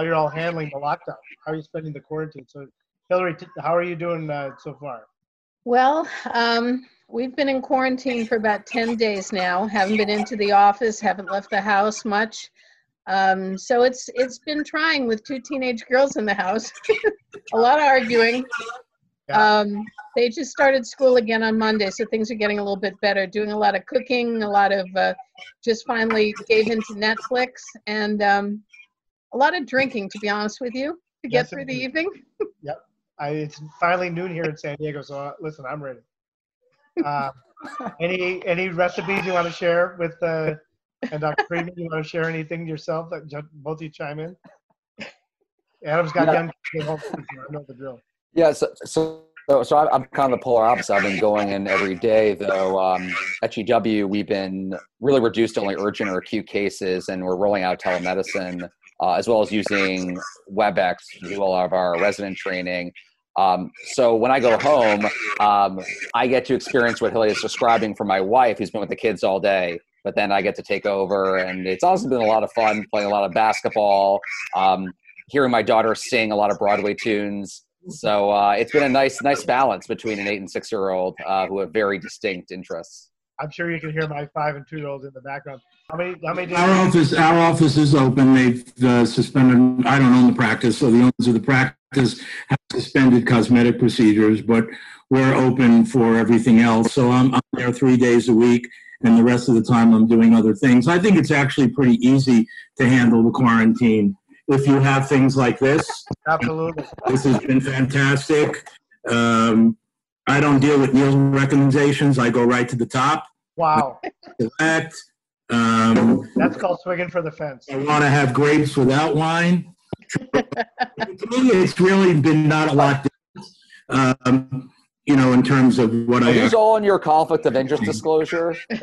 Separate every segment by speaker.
Speaker 1: how you're all handling the lockdown. How are you spending the quarantine? So, Hillary, t- how are you doing uh, so far?
Speaker 2: Well, um, we've been in quarantine for about 10 days now. Haven't been into the office, haven't left the house much. Um, so it's it's been trying with two teenage girls in the house. a lot of arguing.
Speaker 1: Yeah.
Speaker 2: Um, they just started school again on Monday, so things are getting a little bit better. Doing a lot of cooking, a lot of uh, just finally gave into Netflix, and um, a lot of drinking. To be honest with you, to get
Speaker 1: Yes,
Speaker 2: through the
Speaker 1: indeed.
Speaker 2: evening.
Speaker 1: I, it's finally noon here in San Diego, so uh, listen, I'm ready. Uh, any any recipes you want to share with uh, and Dr. Friedman? You want to share anything yourself that ju- both you chime in? Adam's got
Speaker 3: Yeah.
Speaker 1: young kids at home, so I know the drill.
Speaker 3: Yeah, so so so, so I'm- I'm kind of the polar opposite. I've been going in every day, though. Um, at GW, we've been really reduced to only urgent or acute cases, and we're rolling out telemedicine uh, as well as using WebEx to do all of our resident training. Um, so when I go home, um, I get to experience what Hilly is describing for my wife, who's been with the kids all day. But then I get to take over, and it's also been a lot of fun playing a lot of basketball, um, hearing my daughter sing a lot of Broadway tunes. So uh, it's been a nice, nice balance between an eight and six year old uh, who have very distinct interests.
Speaker 1: I'm sure you can hear my five and two year olds in the background. How many? How many?
Speaker 4: Our office, our office is open. They've uh, suspended, I don't own the practice, so the owners of the practice have suspended cosmetic procedures, but we're open for everything else. So I'm, I'm there three days a week, and the rest of the time I'm doing other things. I think it's actually pretty easy to handle the quarantine. If you have things like this,
Speaker 1: absolutely.
Speaker 4: this has been fantastic. Um, I don't deal with meal recommendations. I go right to the top.
Speaker 1: Wow,
Speaker 4: Select. Um,
Speaker 1: that's called swinging for the fence.
Speaker 4: I want to have grapes without wine. to me, it's really been not a lot, different, um, you know, in terms of what
Speaker 3: Are
Speaker 4: I
Speaker 3: these all in your conflict of interest disclosure?
Speaker 4: is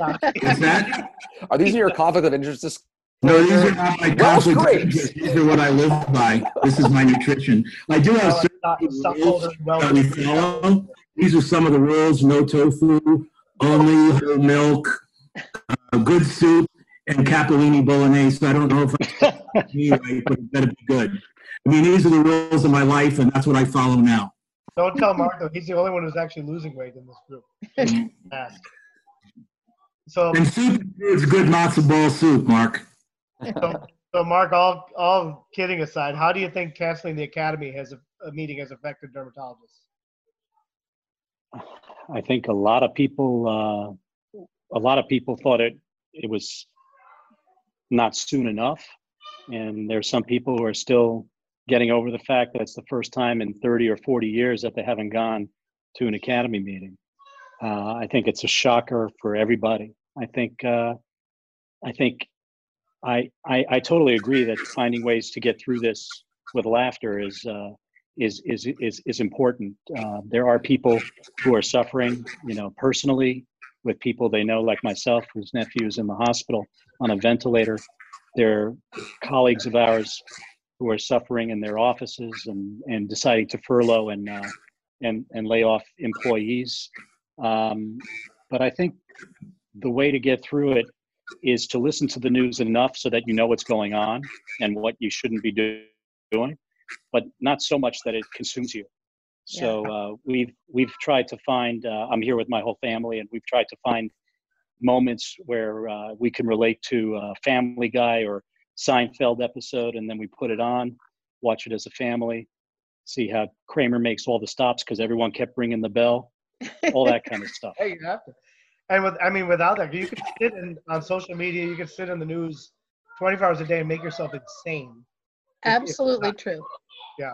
Speaker 4: that.
Speaker 3: Are these in your conflict of interest disclosure?
Speaker 4: No, these are not my conflict. of interest. These are what I live by. This is my nutrition. I do have
Speaker 1: Stop-
Speaker 4: certain
Speaker 1: stop
Speaker 4: rules
Speaker 1: well-
Speaker 4: that we follow. These are some of the rules: no tofu, only whole milk, uh, good soup, and capellini bolognese. I don't know if I me right, but it better be good. I mean, these are the rules of my life, and that's what I follow now.
Speaker 1: Don't tell Mark though. He's the only one who's actually losing weight in this group. Ask. So,
Speaker 4: And soup is good matzo ball soup, Mark.
Speaker 1: so, so Mark, all all kidding aside, how do you think canceling the academy has a, a meeting has affected dermatologists?
Speaker 5: I think a lot of people, uh, a lot of people thought it it was not soon enough, and there's some people who are still getting over the fact that it's the first time in 30 or 40 years that they haven't gone to an academy meeting. Uh, I think it's a shocker for everybody. I think, uh, I think, I, I I totally agree that finding ways to get through this with laughter is uh, is is is is important. Uh, there are people who are suffering, you know, personally with people they know, like myself, whose nephew is in the hospital on a ventilator. There are colleagues of ours who are suffering in their offices and, and deciding to furlough and, uh, and, and lay off employees. Um, but I think the way to get through it is to listen to the news enough so that you know what's going on and what you shouldn't be do- doing, but not so much that it consumes you. So uh, we've we've tried to find. Uh, I'm here with my whole family, and we've tried to find moments where uh, we can relate to a Family Guy or Seinfeld episode, and then we put it on, watch it as a family, see how Kramer makes all the stops because everyone kept ringing the bell, all that kind of stuff.
Speaker 1: Hey, you have to. And with, I mean, without that, you could sit in, on social media, you could sit in the news 24 hours a day and make yourself insane. If- if
Speaker 2: Absolutely
Speaker 1: not-
Speaker 2: true.
Speaker 1: Yeah.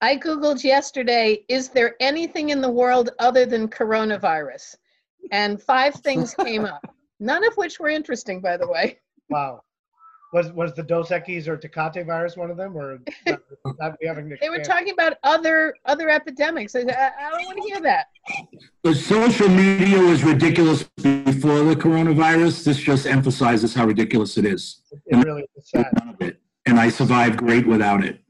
Speaker 2: I Googled yesterday, is there anything in the world other than coronavirus? And five things came up, none of which were interesting, by the way.
Speaker 1: Wow. Was was the Dos Equis or Tecate virus one of them, or not, not, we haven't
Speaker 2: They were talking about other other epidemics. I, I I don't want to hear that.
Speaker 4: The social media was ridiculous before the coronavirus. This just emphasizes how ridiculous it is.
Speaker 1: It really is sad.
Speaker 4: None of it. And I survived great without it.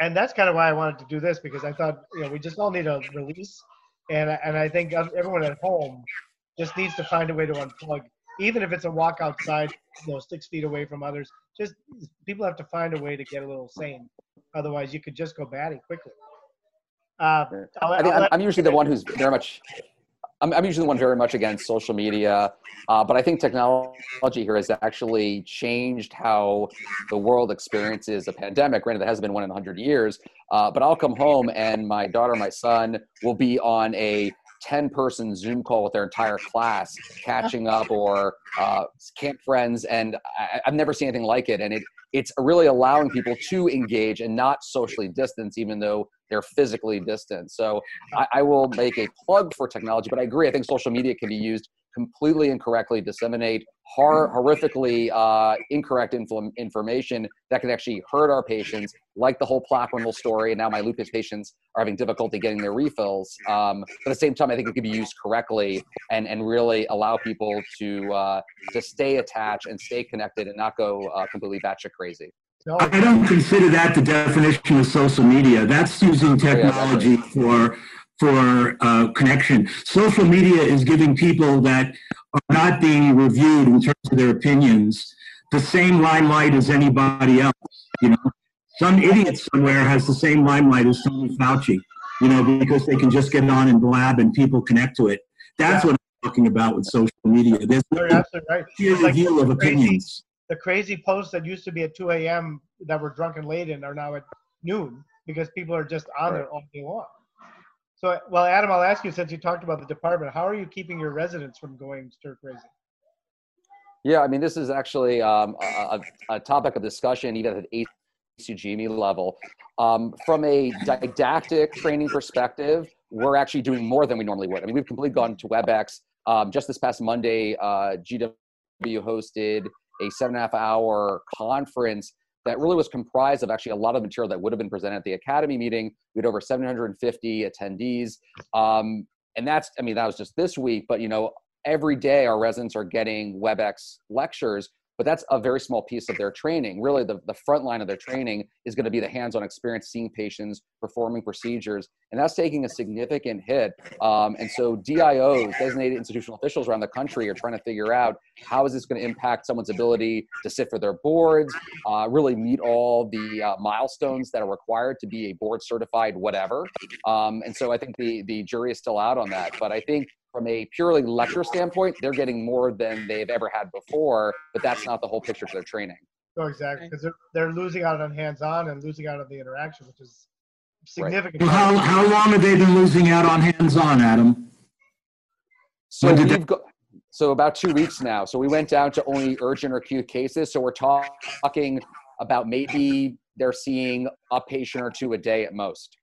Speaker 1: and that's kind of why I wanted to do this because I thought you know we just all need a release, and and I think everyone at home just needs to find a way to unplug. even if it's a walk outside, you know, six feet away from others. Just people have to find a way to get a little sane. Otherwise, you could just go batty quickly. Uh, I'll-
Speaker 3: I think
Speaker 1: I'll
Speaker 3: I'm, I'm usually the one who's very much. I'm, I'm usually one very much against social media, uh, but I think technology here has actually changed how the world experiences a pandemic. Granted, it hasn't been one in 100 years, uh, but I'll come home and my daughter, my son will be on a 10 person Zoom call with their entire class, catching up or uh, camp friends. And I, I've never seen anything like it. And it, it's really allowing people to engage and not socially distance, even though they're physically distant. So I, I will make a plug for technology, but I agree. I think social media can be used completely incorrectly, disseminate hor- horrifically uh, incorrect info- information that can actually hurt our patients, like the whole Plaquenil story. And now my lupus patients are having difficulty getting their refills. Um, but at the same time, I think it can be used correctly and, and really allow people to uh, to stay attached and stay connected and not go uh, completely batshit crazy.
Speaker 1: no,
Speaker 4: I don't consider that the definition of social media. That's using technology for for uh, connection. Social media is giving people that are not being reviewed in terms of their opinions the same limelight as anybody else. You know, some idiot somewhere has the same limelight as Tony Fauci. You know, because they can just get on and blab and people connect to it. That's what I'm talking about with social media. There's no
Speaker 1: right.
Speaker 4: peer
Speaker 1: like
Speaker 4: review of
Speaker 1: crazy-
Speaker 4: opinions.
Speaker 1: the crazy posts that used to be at 2 a.m. that were drunk and late and are now at noon because people are just on there all day long. So, well, Adam, I'll ask you since you talked about the department, how are you keeping your residents from going stir crazy?
Speaker 3: Yeah, I mean, this is actually um, a, a- topic of discussion even at the ACGME level. Um, from a didactic training perspective, we're actually doing more than we normally would. I mean, we've completely gone to WebEx. Um, just this past Monday, uh, GW hosted a seven and a half hour conference that really was comprised of actually a lot of material that would have been presented at the Academy meeting. We had over 750 attendees. Um, and that's, I mean, that was just this week, but you know, every day our residents are getting WebEx lectures, but that's a very small piece of their training. Really, the, the front line of their training is going to be the hands on experience seeing patients, performing procedures, and that's taking a significant hit. Um, and so, DIOs, designated institutional officials around the country, are trying to figure out how is this going to impact someone's ability to sit for their boards, uh, really meet all the uh, milestones that are required to be a board certified whatever. Um, and so, I think the, the jury is still out on that. But I think from a purely lecture standpoint, they're getting more than they've ever had before, but that's not the whole picture to their training.
Speaker 1: Oh, exactly, because they're, they're losing out on hands-on and losing out on the interaction, which is significant.
Speaker 4: Well, how, how long have they been losing out on hands-on, Adam?
Speaker 3: So
Speaker 4: When did
Speaker 3: we've got, so about two weeks now. So we went down to only urgent or acute cases. So we're talk- talking about maybe they're seeing a patient or two a day at most.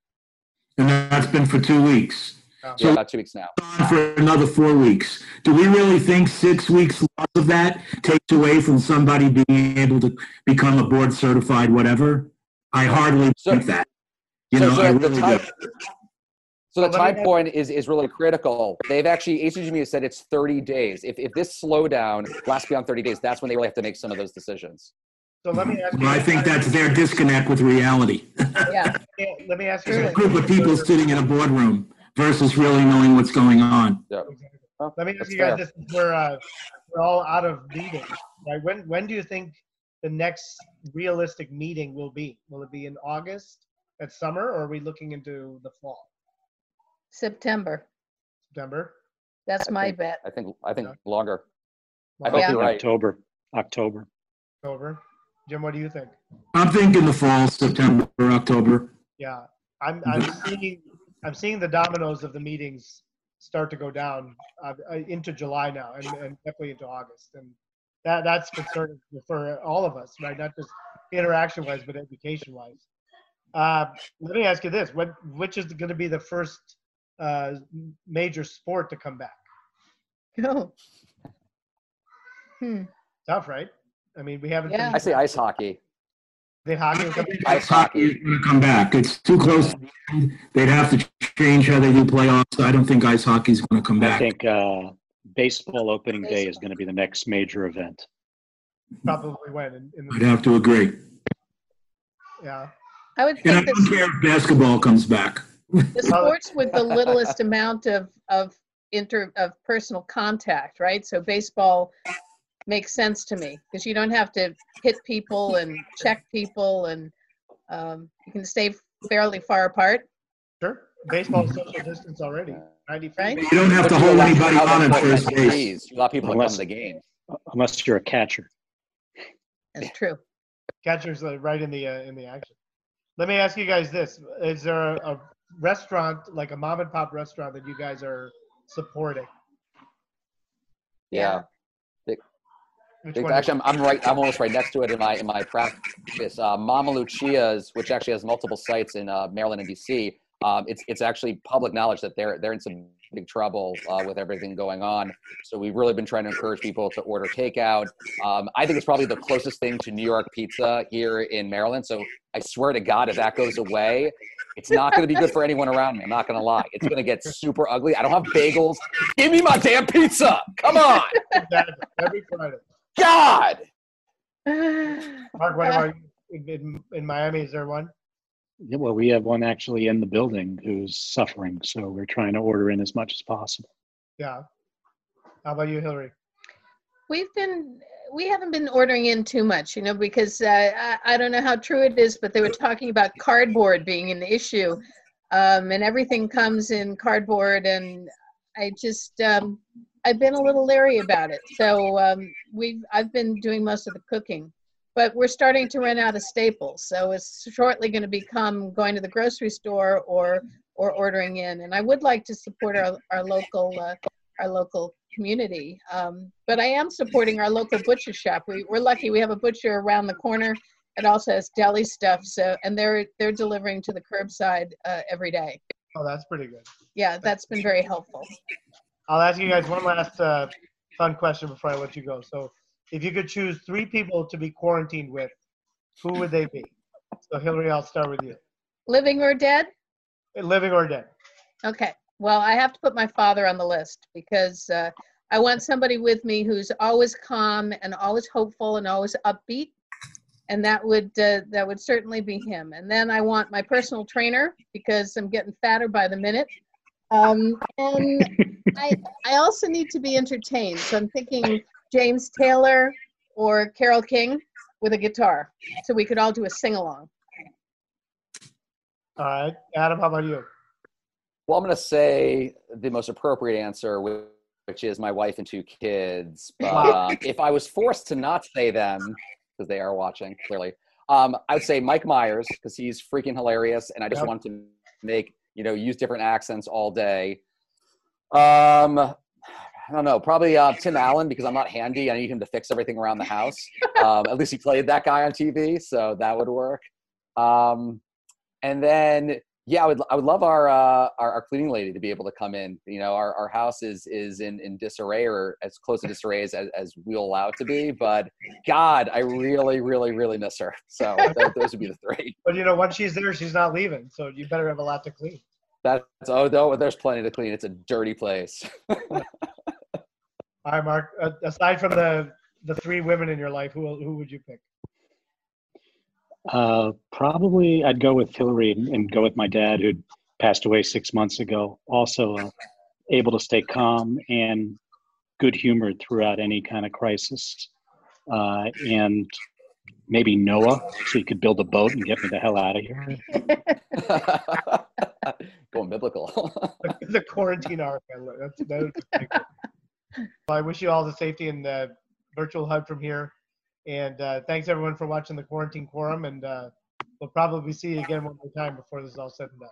Speaker 4: And that's been for two weeks.
Speaker 3: Yeah, about two weeks now.
Speaker 4: On For another four weeks. Do we really think six weeks loss of that takes away from somebody being able to become a board certified whatever? I hardly
Speaker 3: So-
Speaker 4: think that. You
Speaker 3: so,
Speaker 4: know,
Speaker 3: so
Speaker 4: I
Speaker 3: the
Speaker 4: really
Speaker 3: time,
Speaker 4: do.
Speaker 3: so the
Speaker 1: Well, let me
Speaker 3: time point is, is really critical. They've actually, ACGME has said it's 30 days. If, if this slowdown lasts beyond 30 days, that's when they really have to make some of those decisions.
Speaker 1: So let me ask you.
Speaker 4: Well, I think that's their disconnect with reality.
Speaker 2: Yeah,
Speaker 1: Let me ask you.
Speaker 2: Truly.
Speaker 4: A group of people sitting in a boardroom versus really knowing what's going on.
Speaker 3: Yeah. Well,
Speaker 1: Let me ask
Speaker 3: that's
Speaker 1: you guys
Speaker 3: fair.
Speaker 1: this: we're uh, we're all out of meetings, right? When when do you think the next realistic meeting will be? Will it be in August at summer, or are we looking into the fall,
Speaker 2: September.
Speaker 1: September?
Speaker 2: That's
Speaker 3: I
Speaker 2: my
Speaker 3: think-
Speaker 2: bet.
Speaker 3: I think, I think longer. I
Speaker 1: Wow.
Speaker 3: hope
Speaker 2: Yeah.
Speaker 3: you're right.
Speaker 5: October, October.
Speaker 1: October. Jim, what do you think?
Speaker 4: I'm thinking the fall, September, October.
Speaker 1: Yeah, I'm I'm seeing I'm seeing the dominoes of the meetings start to go down uh, uh, into July now, and, and definitely into August, and that that's concerning for all of us, right? Not just interaction wise, but education wise. Uh, let me ask you this: what which is going to be the first uh, major sport to come back?
Speaker 2: Oh. Hmm.
Speaker 1: Tough, right? I mean, we haven't.
Speaker 2: Yeah.
Speaker 3: I say ice hockey.
Speaker 1: The hockey will come back.
Speaker 3: Ice
Speaker 4: Hockey
Speaker 3: hockey.
Speaker 4: is going to come back. It's too close. to the end. They'd have to change how they do playoffs. I don't think ice hockey's going to come back.
Speaker 5: I think uh, baseball opening day is going to be the next major event.
Speaker 1: probably when in, in
Speaker 4: I'd have to agree.
Speaker 1: yeah.
Speaker 2: I would
Speaker 4: And I don't care if basketball comes back.
Speaker 2: the sports with the littlest amount of, of inter of personal contact, right? So baseball makes sense to me because you don't have to hit people and check people, and um, you can stay fairly far apart.
Speaker 1: Sure. Baseball is social distance already. 90 feet.
Speaker 2: Right.
Speaker 4: You don't have to hold anybody on
Speaker 3: them
Speaker 4: at
Speaker 3: to
Speaker 4: first base.
Speaker 3: tees. You allow people to come to the game.
Speaker 5: unless you're a catcher.
Speaker 2: That's true.
Speaker 1: Catcher's right in the uh, in the action. Let me ask you guys this: Is there a, a restaurant like a mom and pop restaurant that you guys are supporting?
Speaker 3: Yeah.
Speaker 1: Which?
Speaker 3: Actually, I'm, I'm right. I'm almost right next to it in my in my practice. Uh, Mama Lucia's, which actually has multiple sites in uh, Maryland and DC. Um, it's it's actually public knowledge that they're they're in some big trouble uh, with everything going on. So we've really been trying to encourage people to order takeout. Um, I think it's probably the closest thing to New York pizza here in Maryland. So I swear to God, if that goes away, it's not going to be good for anyone around me. I'm not going to lie. It's going to get super ugly. I don't have bagels. Give me my damn pizza. Come on,
Speaker 1: Every Friday.
Speaker 3: God.
Speaker 1: Mark, what about you? In, in, in Miami? Is there one?
Speaker 5: Yeah, well, we have one actually in the building who's suffering, so we're trying to order in as much as possible.
Speaker 1: Yeah. How about you, Hillary?
Speaker 2: We've been, we haven't been ordering in too much, you know, because uh, I, I don't know how true it is, but they were talking about cardboard being an issue. Um, and everything comes in cardboard and I just, um, I've been a little leery about it. So um, we've, I've been doing most of the cooking. But we're starting to run out of staples, so it's shortly going to become going to the grocery store or or ordering in. And I would like to support our, our local uh, our local community. Um, but I am supporting our local butcher shop. We, we're lucky we have a butcher around the corner. It also has deli stuff. So and they're they're delivering to the curbside uh, every day.
Speaker 1: Oh, that's pretty good.
Speaker 2: Yeah, that's been very helpful.
Speaker 1: I'll ask you guys one last uh, fun question before I let you go. So, if you could choose three people to be quarantined with, who would they be? So, Hillary, I'll start with you.
Speaker 2: Living or dead?
Speaker 1: Living or dead?
Speaker 2: Okay. Well, I have to put my father on the list because uh, I want somebody with me who's always calm and always hopeful and always upbeat, and that would uh, that would certainly be him. And then I want my personal trainer because I'm getting fatter by the minute. Um, and I I also need to be entertained, so I'm thinking James Taylor or Carole King with a guitar, so we could all do a sing along.
Speaker 1: All right. Adam, how about you?
Speaker 3: Well, I'm going to say the most appropriate answer, which is my wife and two kids. But um, if I was forced to not say them, because they are watching clearly, um, I would say Mike Myers because he's freaking hilarious, and I just
Speaker 1: Yep.
Speaker 3: want to make you know use different accents all day. Um, I don't know, probably uh, Tim Allen because I'm not handy. I need him to fix everything around the house. Um, at least he played that guy on TV, so that would work. Um, and then yeah, I would I would love our, uh, our our cleaning lady to be able to come in. You know, our, our house is is in, in disarray or as close to disarray as, as we'll allow it to be. But God, I really, really, really miss her. So th- those would be the three.
Speaker 1: But you know, once she's there, she's not leaving. So you better have a lot to clean.
Speaker 3: That's oh no, there's plenty to clean. It's a dirty place.
Speaker 1: All right, Mark. Uh, aside from the the three women in your life, who who would you pick?
Speaker 5: Uh, probably I'd go with Hillary and, and go with my dad, who'd passed away six months ago. Also, uh, able to stay calm and good humored throughout any kind of crisis. Uh, and maybe Noah, so he could build a boat and get me the hell out of here.
Speaker 3: Going biblical.
Speaker 1: the quarantine ark. I That's, that would be pretty good. Well, I wish you all the safety and the virtual hug from here. And uh, thanks everyone for watching the quarantine quorum. And uh, we'll probably see you again one more time before this is all said and done.